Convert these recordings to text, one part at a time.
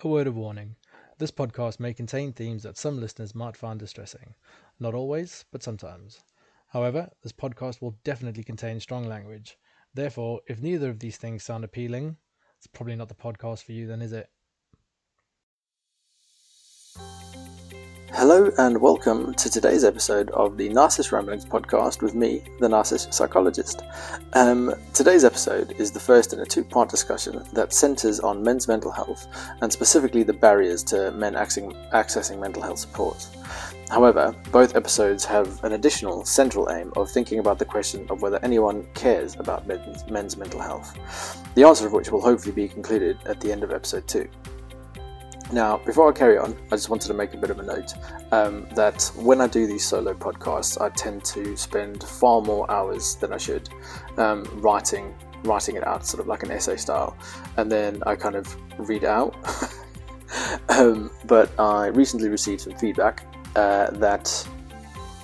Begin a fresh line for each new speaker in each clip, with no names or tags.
A word of warning this podcast may contain themes that some listeners might find distressing. Not always, but sometimes. However, this podcast will definitely contain strong language. Therefore, if neither of these things sound appealing, it's probably not the podcast for you, then, is it?
Hello and welcome to today's episode of the Nice-ish Ramblings podcast with me, the Nice-ish Psychologist. Um, today's episode is the first in a two part discussion that centers on men's mental health and specifically the barriers to men accessing, accessing mental health support. However, both episodes have an additional central aim of thinking about the question of whether anyone cares about men's, men's mental health, the answer of which will hopefully be concluded at the end of episode 2. Now, before I carry on, I just wanted to make a bit of a note um, that when I do these solo podcasts, I tend to spend far more hours than I should um, writing writing it out, sort of like an essay style, and then I kind of read out. um, but I recently received some feedback uh, that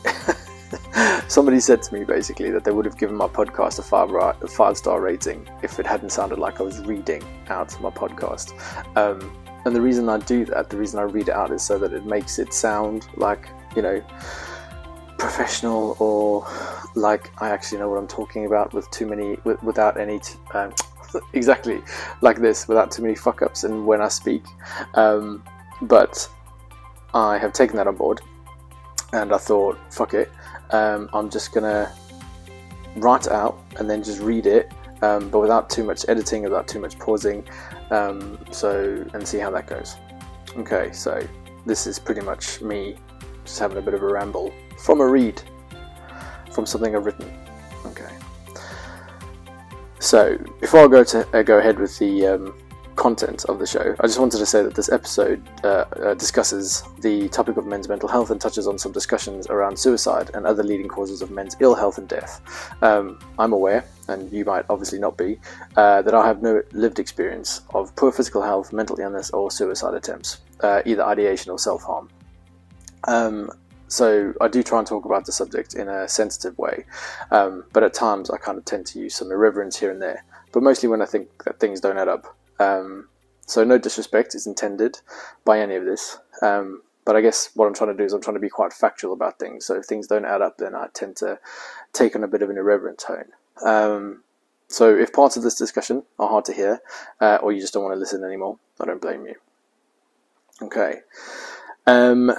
somebody said to me basically that they would have given my podcast a five, a five star rating if it hadn't sounded like I was reading out my podcast. Um, and the reason I do that, the reason I read it out is so that it makes it sound like, you know, professional or like I actually know what I'm talking about with too many, with, without any, t- um, exactly like this, without too many fuck ups and when I speak. Um, but I have taken that on board and I thought, fuck it, um, I'm just gonna write it out and then just read it um, but without too much editing, without too much pausing. Um, so, and see how that goes. Okay, so this is pretty much me just having a bit of a ramble from a read, from something I've written. Okay. So, before I go to uh, go ahead with the um, content of the show, I just wanted to say that this episode uh, uh, discusses the topic of men's mental health and touches on some discussions around suicide and other leading causes of men's ill health and death. Um, I'm aware, and you might obviously not be, uh, that I have no lived experience of poor physical health, mental illness, or suicide attempts, uh, either ideation or self harm. Um, so I do try and talk about the subject in a sensitive way, um, but at times I kind of tend to use some irreverence here and there. But mostly when I think that things don't add up. Um, so no disrespect is intended by any of this. Um, but I guess what I'm trying to do is I'm trying to be quite factual about things. So if things don't add up, then I tend to take on a bit of an irreverent tone. Um, so if parts of this discussion are hard to hear, uh, or you just don't want to listen anymore, I don't blame you. Okay. Um,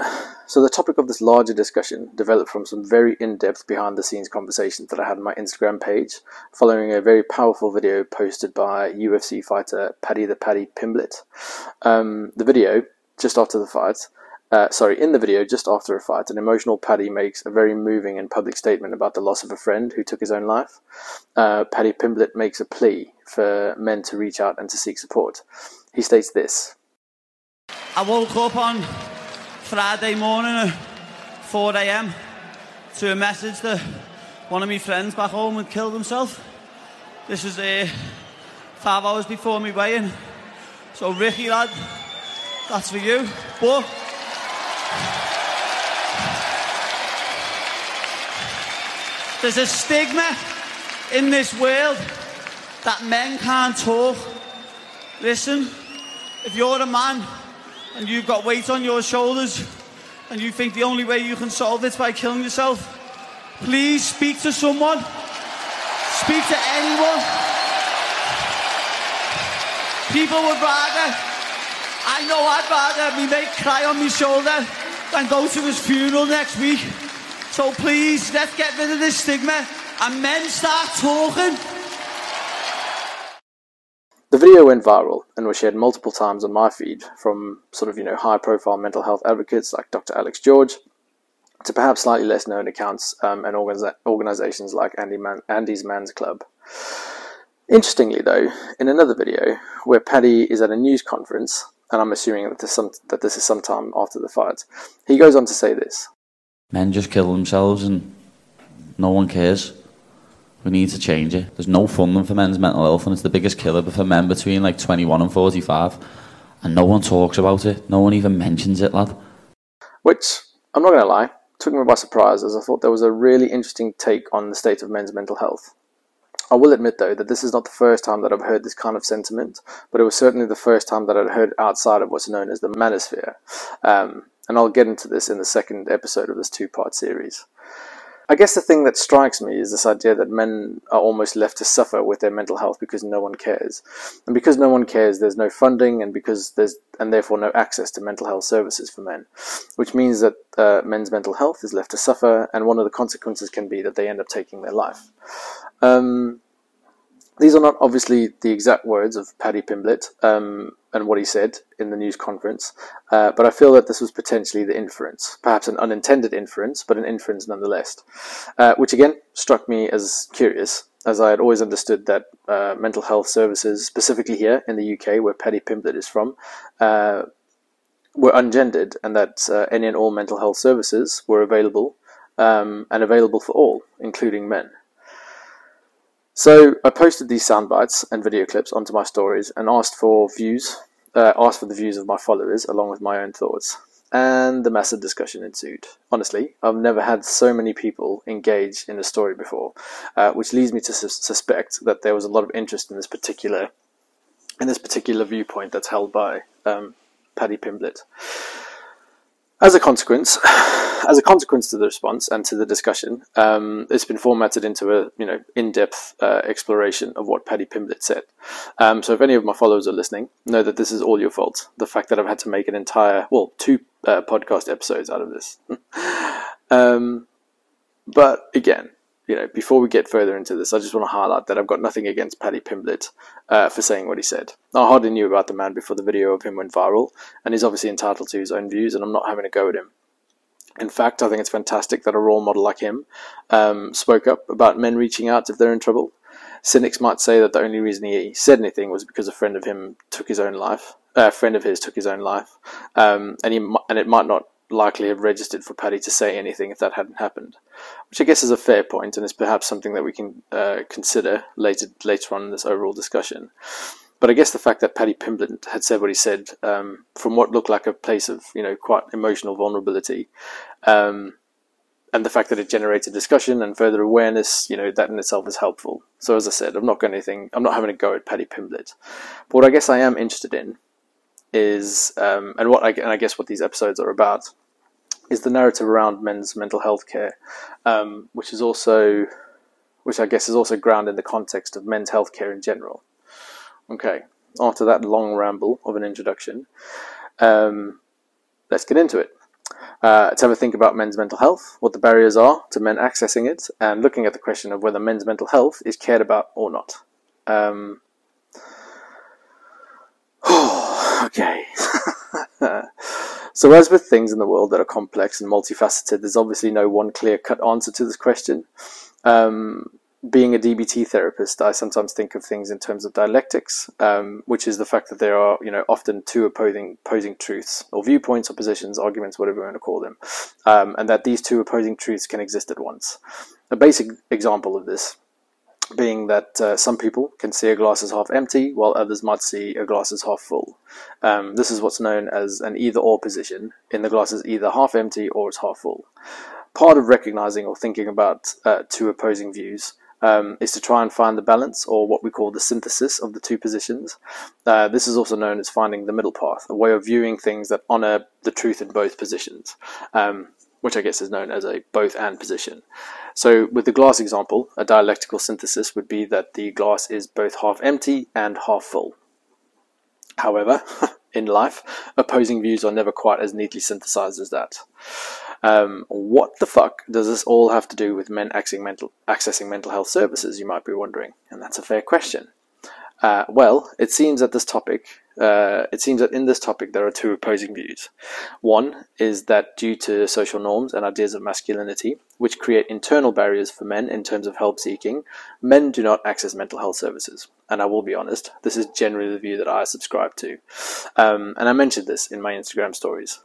so the topic of this larger discussion developed from some very in-depth behind-the-scenes conversations that I had on my Instagram page, following a very powerful video posted by UFC fighter Paddy the Baddy Pimblett. Um, the video, just after the fight, uh, sorry, in the video, just after a fight, an emotional Paddy makes a very moving and public statement about the loss of a friend who took his own life. Uh, Paddy Pimblett makes a plea for men to reach out and to seek support. He states this
I woke up on Friday morning at 4 a.m. to a message that one of my friends back home had killed himself. This was uh, five hours before me weigh-in. So Ricky, lad, that's for you. But there's a stigma in this world that men can't talk. Listen, if you're a man and you've got weight on your shoulders and you think the only way you can solve it is by killing yourself, please speak to someone. Speak to anyone. People would rather, I know I'd rather me mate cry on my shoulder than go to his funeral next week. So please, let's get rid of this stigma and men start talking.
The video went viral and was shared multiple times on my feed from sort of, you know, high profile mental health advocates like Dr. Alex George to perhaps slightly less known accounts um, and organiza- organizations like Andy Man- Andy's Man's Club. Interestingly, though, in another video where Paddy is at a news conference, and I'm assuming that this, some, that this is sometime after the fight, he goes on to say this
Men just kill themselves and no one cares. We need to change it. There's no funding for men's mental health, and it's the biggest killer for men between like 21 and 45. And no one talks about it. No one even mentions it, lad.
Which, I'm not going to lie, took me by surprise as I thought there was a really interesting take on the state of men's mental health. I will admit, though, that this is not the first time that I've heard this kind of sentiment, but it was certainly the first time that I'd heard outside of what's known as the manosphere. Um, and I'll get into this in the second episode of this two part series. I guess the thing that strikes me is this idea that men are almost left to suffer with their mental health because no one cares. And because no one cares, there's no funding and because there's and therefore no access to mental health services for men, which means that uh, men's mental health is left to suffer, and one of the consequences can be that they end up taking their life. Um, these are not obviously the exact words of Paddy Pimblett um, and what he said in the news conference, uh, but I feel that this was potentially the inference, perhaps an unintended inference, but an inference nonetheless, uh, which again struck me as curious, as I had always understood that uh, mental health services, specifically here in the UK, where Paddy Pimblett is from, uh, were ungendered, and that uh, any and all mental health services were available um, and available for all, including men. So I posted these sound bites and video clips onto my stories and asked for views, uh, asked for the views of my followers along with my own thoughts. And the massive discussion ensued. Honestly, I've never had so many people engage in a story before, uh, which leads me to su- suspect that there was a lot of interest in this particular, in this particular viewpoint that's held by um, Paddy Pimblett. As a consequence, as a consequence to the response and to the discussion, um, it's been formatted into a you know in-depth uh, exploration of what Paddy Pimblett said. Um, so if any of my followers are listening, know that this is all your fault. The fact that I've had to make an entire well two uh, podcast episodes out of this. um, but again, you know, before we get further into this, I just want to highlight that I've got nothing against Paddy Pimblett uh, for saying what he said. I hardly knew about the man before the video of him went viral, and he's obviously entitled to his own views, and I'm not having a go at him. In fact, I think it's fantastic that a role model like him um, spoke up about men reaching out if they're in trouble. Cynics might say that the only reason he said anything was because a friend of him took his own life. Uh, a friend of his took his own life, um, and he and it might not likely have registered for Paddy to say anything if that hadn't happened, which I guess is a fair point and is perhaps something that we can uh, consider later later on in this overall discussion. But I guess the fact that Paddy Pimblett had said what he said um, from what looked like a place of you know quite emotional vulnerability, um, and the fact that it generated discussion and further awareness, you know, that in itself is helpful. So as I said, I'm not going anything. I'm not having a go at Paddy Pimblett. But what I guess I am interested in is, um, and what I, and I guess what these episodes are about, is the narrative around men's mental health care, um, which is also, which I guess is also grounded in the context of men's health care in general. Okay, after that long ramble of an introduction, um, let's get into it. Uh, let's have a think about men's mental health, what the barriers are to men accessing it, and looking at the question of whether men's mental health is cared about or not. Um, okay. so, as with things in the world that are complex and multifaceted, there's obviously no one clear cut answer to this question. Um, being a DBT therapist, I sometimes think of things in terms of dialectics, um, which is the fact that there are, you know, often two opposing opposing truths or viewpoints or positions, arguments, whatever you want to call them, um, and that these two opposing truths can exist at once. A basic example of this being that uh, some people can see a glass as half empty, while others might see a glass as half full. Um, this is what's known as an either-or position. In the glass is either half empty or it's half full. Part of recognizing or thinking about uh, two opposing views um, is to try and find the balance or what we call the synthesis of the two positions. Uh, this is also known as finding the middle path, a way of viewing things that honor the truth in both positions, um, which I guess is known as a both and position. So, with the glass example, a dialectical synthesis would be that the glass is both half empty and half full. However, in life, opposing views are never quite as neatly synthesized as that. Um, what the fuck does this all have to do with men accessing mental, accessing mental health services, you might be wondering? And that's a fair question. Uh, well, it seems that this topic, uh, it seems that in this topic there are two opposing views. One is that due to social norms and ideas of masculinity, which create internal barriers for men in terms of help seeking, men do not access mental health services. And I will be honest, this is generally the view that I subscribe to. Um, and I mentioned this in my Instagram stories.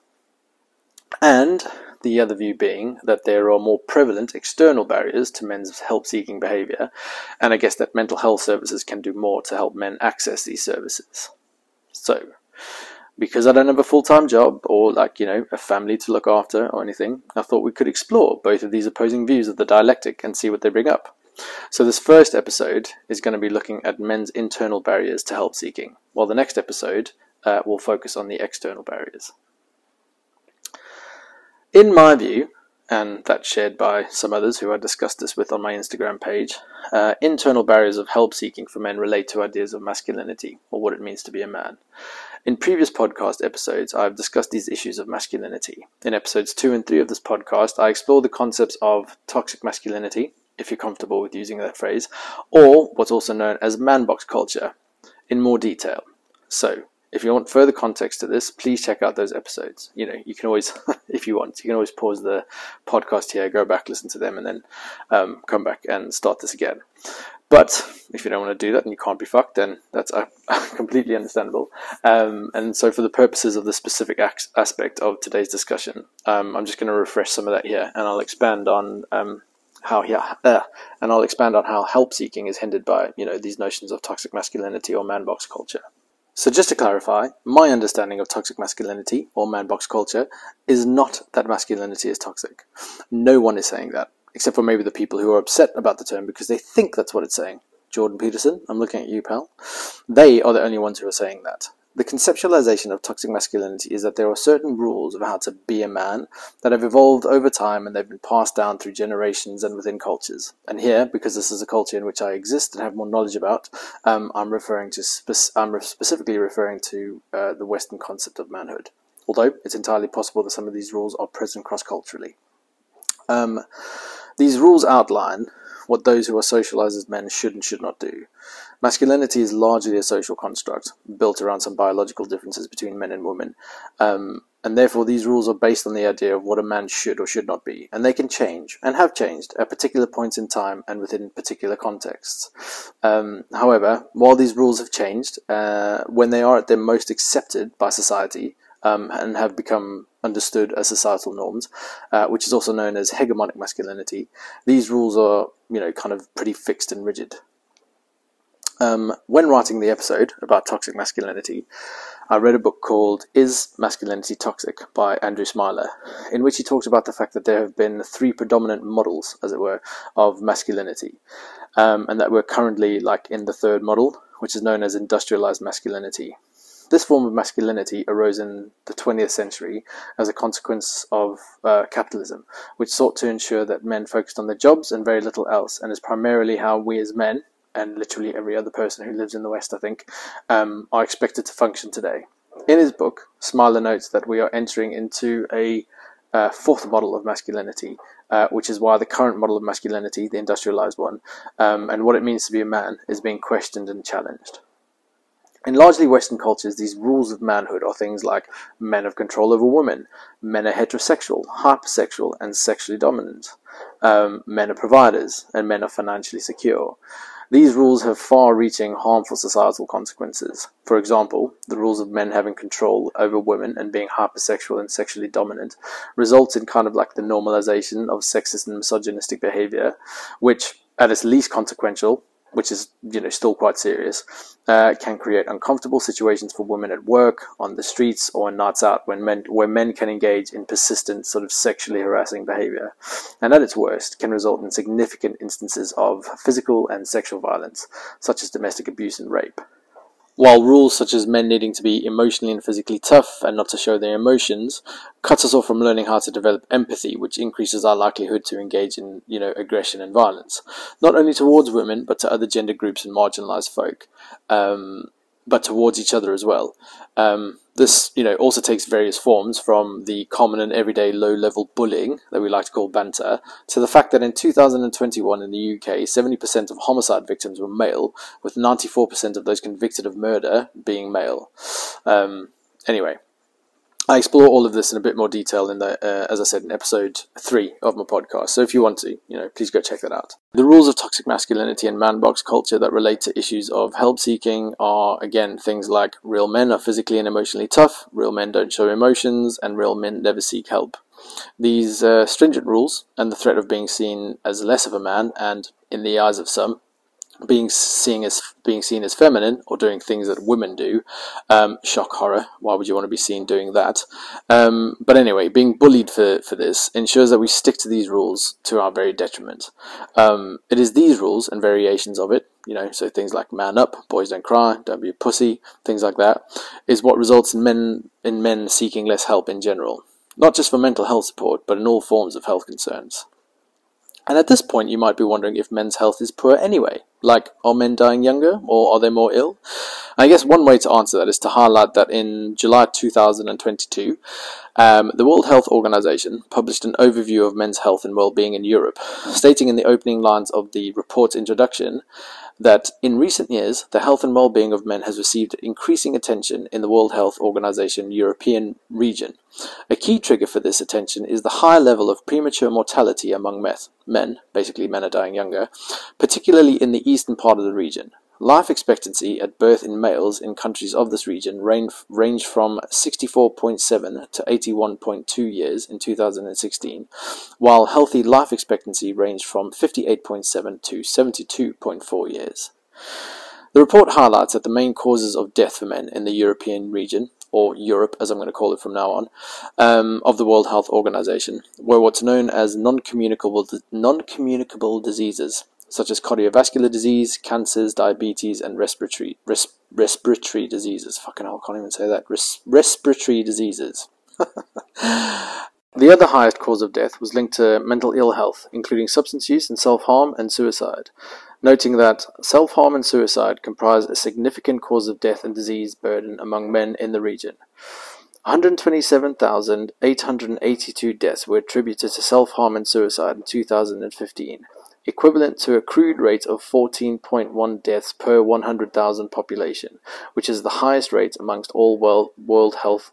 And the other view being that there are more prevalent external barriers to men's help seeking behavior, and I guess that mental health services can do more to help men access these services. So, because I don't have a full time job or, like, you know, a family to look after or anything, I thought we could explore both of these opposing views of the dialectic and see what they bring up. So, this first episode is going to be looking at men's internal barriers to help seeking, while the next episode uh, will focus on the external barriers. In my view, and that's shared by some others who I discussed this with on my Instagram page, uh, internal barriers of help seeking for men relate to ideas of masculinity, or what it means to be a man. In previous podcast episodes, I've discussed these issues of masculinity. In episodes 2 and 3 of this podcast, I explore the concepts of toxic masculinity, if you're comfortable with using that phrase, or what's also known as man box culture, in more detail. So, if you want further context to this, please check out those episodes. You know, you can always, if you want, you can always pause the podcast here, go back, listen to them, and then um, come back and start this again. But if you don't want to do that and you can't be fucked, then that's uh, completely understandable. Um, and so, for the purposes of the specific aspect of today's discussion, um, I'm just going to refresh some of that here, and I'll expand on um, how yeah, uh, and I'll expand on how help seeking is hindered by you know these notions of toxic masculinity or man box culture. So, just to clarify, my understanding of toxic masculinity or man box culture is not that masculinity is toxic. No one is saying that, except for maybe the people who are upset about the term because they think that's what it's saying. Jordan Peterson, I'm looking at you, pal. They are the only ones who are saying that. The conceptualization of toxic masculinity is that there are certain rules of how to be a man that have evolved over time and they've been passed down through generations and within cultures. And here, because this is a culture in which I exist and have more knowledge about, um, I'm referring to spe- I'm re- specifically referring to uh, the Western concept of manhood. Although it's entirely possible that some of these rules are present cross culturally. Um, these rules outline what those who are socialized as men should and should not do. Masculinity is largely a social construct built around some biological differences between men and women, um, and therefore these rules are based on the idea of what a man should or should not be, and they can change and have changed at particular points in time and within particular contexts. Um, however, while these rules have changed, uh, when they are at their most accepted by society, um, and have become understood as societal norms, uh, which is also known as hegemonic masculinity. These rules are, you know, kind of pretty fixed and rigid. Um, when writing the episode about toxic masculinity, I read a book called Is Masculinity Toxic by Andrew Smiler, in which he talks about the fact that there have been three predominant models, as it were, of masculinity, um, and that we're currently like in the third model, which is known as industrialized masculinity. This form of masculinity arose in the 20th century as a consequence of uh, capitalism, which sought to ensure that men focused on their jobs and very little else, and is primarily how we as men, and literally every other person who lives in the West, I think, um, are expected to function today. In his book, Smiler notes that we are entering into a uh, fourth model of masculinity, uh, which is why the current model of masculinity, the industrialized one, um, and what it means to be a man, is being questioned and challenged. In largely Western cultures, these rules of manhood are things like men have control over women, men are heterosexual, hypersexual, and sexually dominant, um, men are providers, and men are financially secure. These rules have far reaching harmful societal consequences. For example, the rules of men having control over women and being hypersexual and sexually dominant results in kind of like the normalization of sexist and misogynistic behavior, which, at its least consequential, which is you know still quite serious, uh, can create uncomfortable situations for women at work, on the streets, or on nights out when men where men can engage in persistent sort of sexually harassing behavior, and at its worst can result in significant instances of physical and sexual violence, such as domestic abuse and rape. While rules such as men needing to be emotionally and physically tough and not to show their emotions cuts us off from learning how to develop empathy, which increases our likelihood to engage in, you know, aggression and violence, not only towards women but to other gender groups and marginalized folk. Um, but towards each other as well. Um, this, you know, also takes various forms from the common and everyday low-level bullying that we like to call banter to the fact that in 2021 in the UK, 70% of homicide victims were male, with 94% of those convicted of murder being male. Um, anyway, I explore all of this in a bit more detail in the, uh, as I said, in episode three of my podcast. So if you want to, you know, please go check that out. The rules of toxic masculinity and man box culture that relate to issues of help seeking are again things like real men are physically and emotionally tough, real men don't show emotions, and real men never seek help. These uh, stringent rules and the threat of being seen as less of a man, and in the eyes of some, being seen as being seen as feminine or doing things that women do. Um, shock horror. Why would you want to be seen doing that? Um, but anyway, being bullied for, for this ensures that we stick to these rules to our very detriment. Um, it is these rules and variations of it, you know, so things like man up, boys don't cry, don't be a pussy, things like that, is what results in men in men seeking less help in general. Not just for mental health support, but in all forms of health concerns. And at this point, you might be wondering if men's health is poor anyway. Like, are men dying younger or are they more ill? I guess one way to answer that is to highlight that in July 2022, um, the World Health Organization published an overview of men's health and well-being in Europe, stating in the opening lines of the report's introduction that in recent years, the health and well-being of men has received increasing attention in the World Health Organization European region. A key trigger for this attention is the high level of premature mortality among men, basically men are dying younger, particularly in the eastern part of the region. Life expectancy at birth in males in countries of this region range, from 64.7 to 81.2 years in 2016, while healthy life expectancy ranged from 58.7 to 72.4 years. The report highlights that the main causes of death for men in the European region, or Europe as I'm going to call it from now on, um, of the World Health Organization, were what's known as non-communicable diseases such as cardiovascular disease, cancers, diabetes, and respiratory res- respiratory diseases. Fucking hell, I can't even say that. Res- respiratory diseases. the other highest cause of death was linked to mental ill health, including substance use and self harm and suicide, noting that self harm and suicide comprise a significant cause of death and disease burden among men in the region. 127,882 deaths were attributed to self harm and suicide in 2015 equivalent to a crude rate of 14.1 deaths per 100,000 population, which is the highest rate amongst all World Health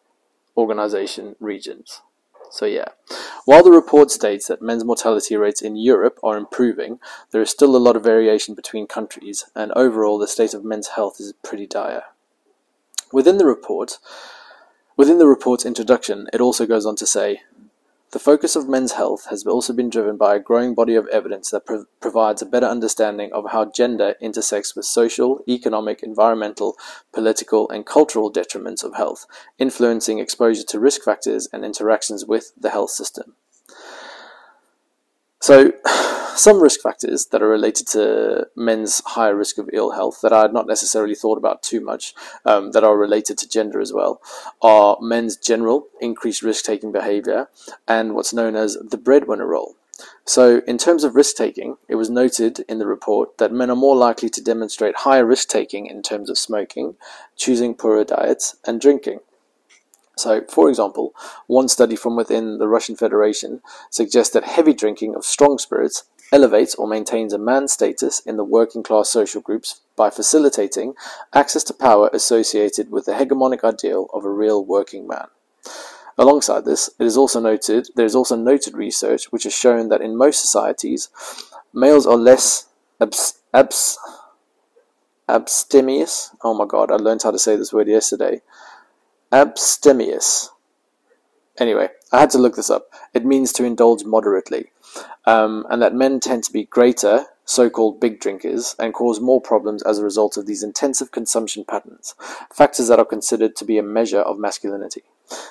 Organization regions. So yeah, while the report states that men's mortality rates in Europe are improving, there is still a lot of variation between countries, and overall the state of men's health is pretty dire. Within the report, within the report's introduction, it also goes on to say, the focus of men's health has also been driven by a growing body of evidence that pro- provides a better understanding of how gender intersects with social, economic, environmental, political, and cultural detriments of health, influencing exposure to risk factors and interactions with the health system. So, some risk factors that are related to men's higher risk of ill health that I had not necessarily thought about too much, um, that are related to gender as well, are men's general increased risk taking behavior and what's known as the breadwinner role. So, in terms of risk taking, it was noted in the report that men are more likely to demonstrate higher risk taking in terms of smoking, choosing poorer diets, and drinking. So, for example, one study from within the Russian Federation suggests that heavy drinking of strong spirits elevates or maintains a man's status in the working class social groups by facilitating access to power associated with the hegemonic ideal of a real working man. Alongside this, it is also noted there is also noted research which has shown that in most societies, males are less abs, abs, abstemious. Oh my god, I learned how to say this word yesterday. Abstemious. Anyway, I had to look this up. It means to indulge moderately um, and that men tend to be greater so-called big drinkers and cause more problems as a result of these intensive consumption patterns, factors that are considered to be a measure of masculinity.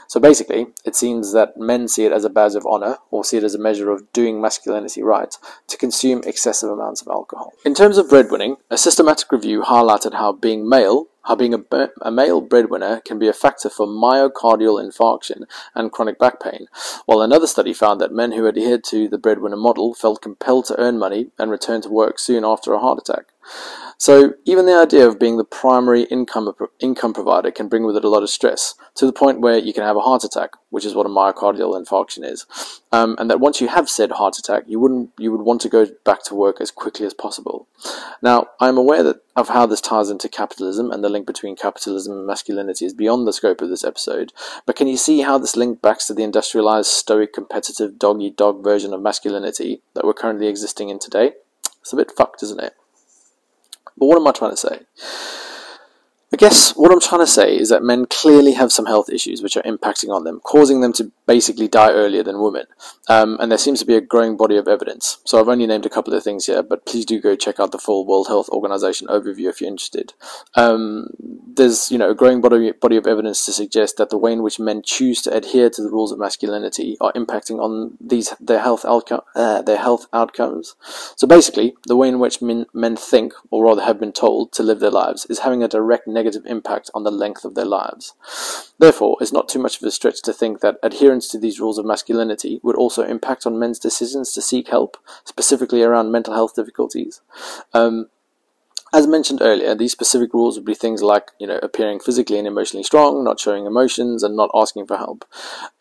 So basically, it seems that men see it as a badge of honor, or see it as a measure of doing masculinity right, to consume excessive amounts of alcohol. In terms of breadwinning, a systematic review highlighted how being male how being a, a, male breadwinner can be a factor for myocardial infarction and chronic back pain, while another study found that men who adhered to the breadwinner model felt compelled to earn money and return to work soon after a heart attack. So even the idea of being the primary income income provider can bring with it a lot of stress to the point where you can have a heart attack, which is what a myocardial infarction is, um, and that once you have said heart attack, you wouldn't you would want to go back to work as quickly as possible. Now I'm aware that of how this ties into capitalism and the link between capitalism and masculinity is beyond the scope of this episode, but can you see how this link backs to the industrialized, stoic, competitive, dog eat dog version of masculinity that we're currently existing in today? It's a bit fucked, isn't it? But what am I trying to say? I guess what I'm trying to say is that men clearly have some health issues which are impacting on them, causing them to basically die earlier than women. Um, and there seems to be a growing body of evidence. So I've only named a couple of things here, but please do go check out the full World Health Organization overview if you're interested. Um, there's you know a growing body body of evidence to suggest that the way in which men choose to adhere to the rules of masculinity are impacting on these their health outcome uh, their health outcomes. So basically, the way in which men, men think, or rather have been told, to live their lives is having a direct negative negative impact on the length of their lives. Therefore, it's not too much of a stretch to think that adherence to these rules of masculinity would also impact on men's decisions to seek help, specifically around mental health difficulties. Um, as mentioned earlier, these specific rules would be things like, you know, appearing physically and emotionally strong, not showing emotions, and not asking for help.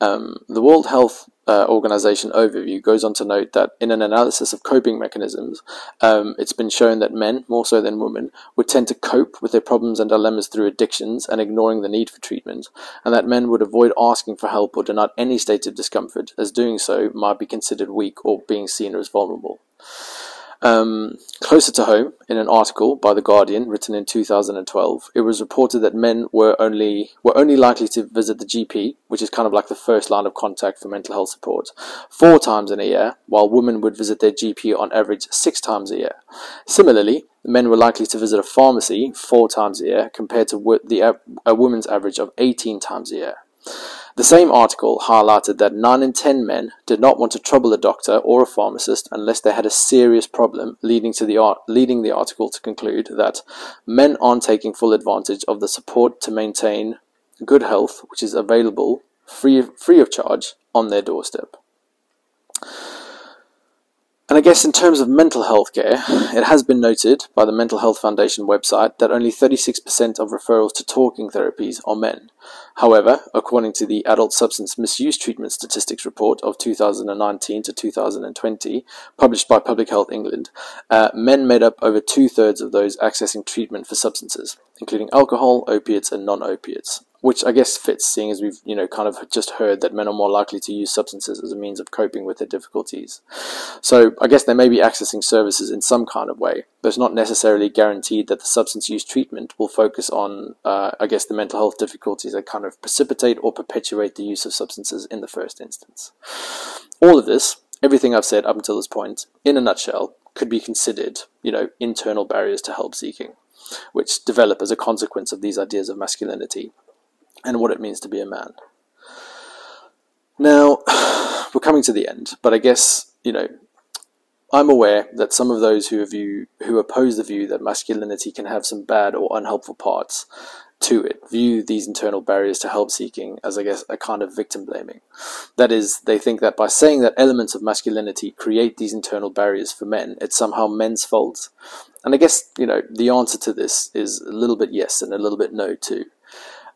Um, the World Health uh, Organization overview goes on to note that in an analysis of coping mechanisms, um, it's been shown that men, more so than women, would tend to cope with their problems and dilemmas through addictions and ignoring the need for treatment, and that men would avoid asking for help or denote any state of discomfort, as doing so might be considered weak or being seen as vulnerable. Um, closer to home, in an article by the Guardian written in 2012, it was reported that men were only were only likely to visit the GP, which is kind of like the first line of contact for mental health support, four times in a year, while women would visit their GP on average six times a year. Similarly, men were likely to visit a pharmacy four times a year, compared to the a woman's average of 18 times a year. The same article highlighted that 9 in 10 men did not want to trouble a doctor or a pharmacist unless they had a serious problem, leading, to the, art, leading the article to conclude that men aren't taking full advantage of the support to maintain good health which is available free free of charge on their doorstep. And I guess in terms of mental health care, it has been noted by the Mental Health Foundation website that only 36% of referrals to talking therapies are men. However, according to the Adult Substance Misuse Treatment Statistics Report of 2019 to 2020, published by Public Health England, uh, men made up over two thirds of those accessing treatment for substances, including alcohol, opiates, and non opiates which I guess fits, seeing as we've you know kind of just heard that men are more likely to use substances as a means of coping with their difficulties. So I guess they may be accessing services in some kind of way, but it's not necessarily guaranteed that the substance use treatment will focus on, uh, I guess, the mental health difficulties that kind of precipitate or perpetuate the use of substances in the first instance. All of this, everything I've said up until this point, in a nutshell, could be considered, you know, internal barriers to help seeking, which develop as a consequence of these ideas of masculinity and what it means to be a man. Now, we're coming to the end, but I guess, you know, I'm aware that some of those who view who oppose the view that masculinity can have some bad or unhelpful parts to it view these internal barriers to help seeking as I guess a kind of victim blaming. That is, they think that by saying that elements of masculinity create these internal barriers for men, it's somehow men's fault. And I guess, you know, the answer to this is a little bit yes and a little bit no too.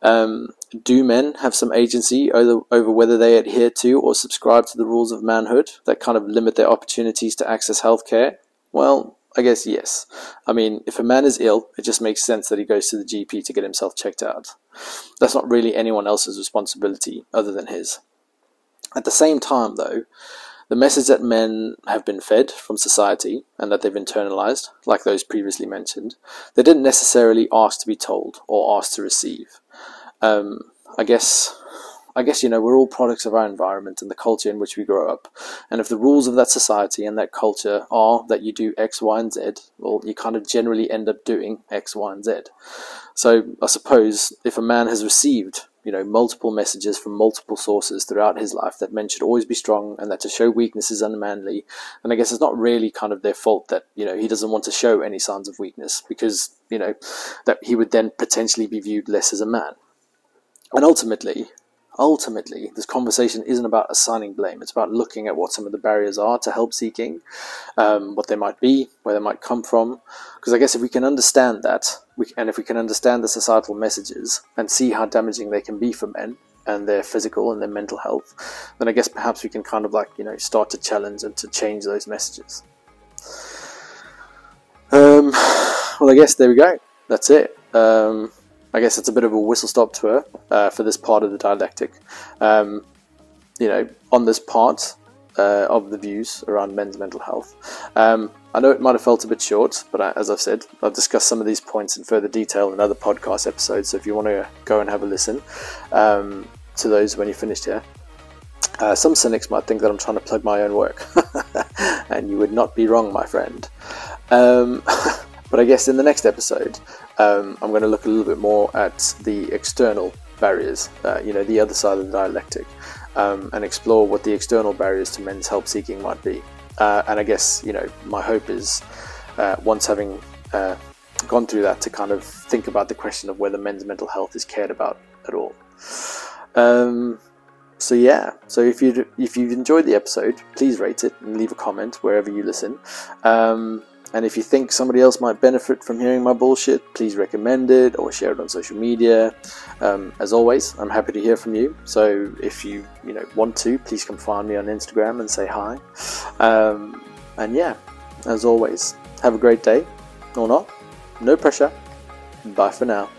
Um, do men have some agency over, over whether they adhere to or subscribe to the rules of manhood that kind of limit their opportunities to access healthcare? Well, I guess yes. I mean, if a man is ill, it just makes sense that he goes to the GP to get himself checked out. That's not really anyone else's responsibility other than his. At the same time, though, the message that men have been fed from society and that they've internalized, like those previously mentioned, they didn't necessarily ask to be told or ask to receive um, I guess I guess you know we're all products of our environment and the culture in which we grow up. And if the rules of that society and that culture are that you do X, Y, and Z, well, you kind of generally end up doing X, Y, and Z. So I suppose if a man has received you know multiple messages from multiple sources throughout his life that men should always be strong and that to show weakness is unmanly, then I guess it's not really kind of their fault that you know he doesn't want to show any signs of weakness because you know that he would then potentially be viewed less as a man. And ultimately, ultimately, this conversation isn't about assigning blame. It's about looking at what some of the barriers are to help seeking, um, what they might be, where they might come from. Because I guess if we can understand that, we, and if we can understand the societal messages and see how damaging they can be for men and their physical and their mental health, then I guess perhaps we can kind of like, you know, start to challenge and to change those messages. Um, well, I guess there we go. That's it. Um, I guess it's a bit of a whistle stop tour uh, for this part of the dialectic. Um, you know, on this part uh, of the views around men's mental health. Um, I know it might have felt a bit short, but I, as I've said, I've discussed some of these points in further detail in other podcast episodes. So if you want to go and have a listen um, to those when you're finished here, uh, some cynics might think that I'm trying to plug my own work, and you would not be wrong, my friend. Um, but I guess in the next episode, um, I'm going to look a little bit more at the external barriers, uh, you know, the other side of the dialectic, um, and explore what the external barriers to men's help seeking might be. Uh, and I guess, you know, my hope is uh, once having uh, gone through that to kind of think about the question of whether men's mental health is cared about at all. Um, so yeah, so if you if you've enjoyed the episode, please rate it and leave a comment wherever you listen. Um, and if you think somebody else might benefit from hearing my bullshit, please recommend it or share it on social media. Um, as always, I'm happy to hear from you. So if you you know want to, please come find me on Instagram and say hi. Um, and yeah, as always, have a great day or not. No pressure. Bye for now.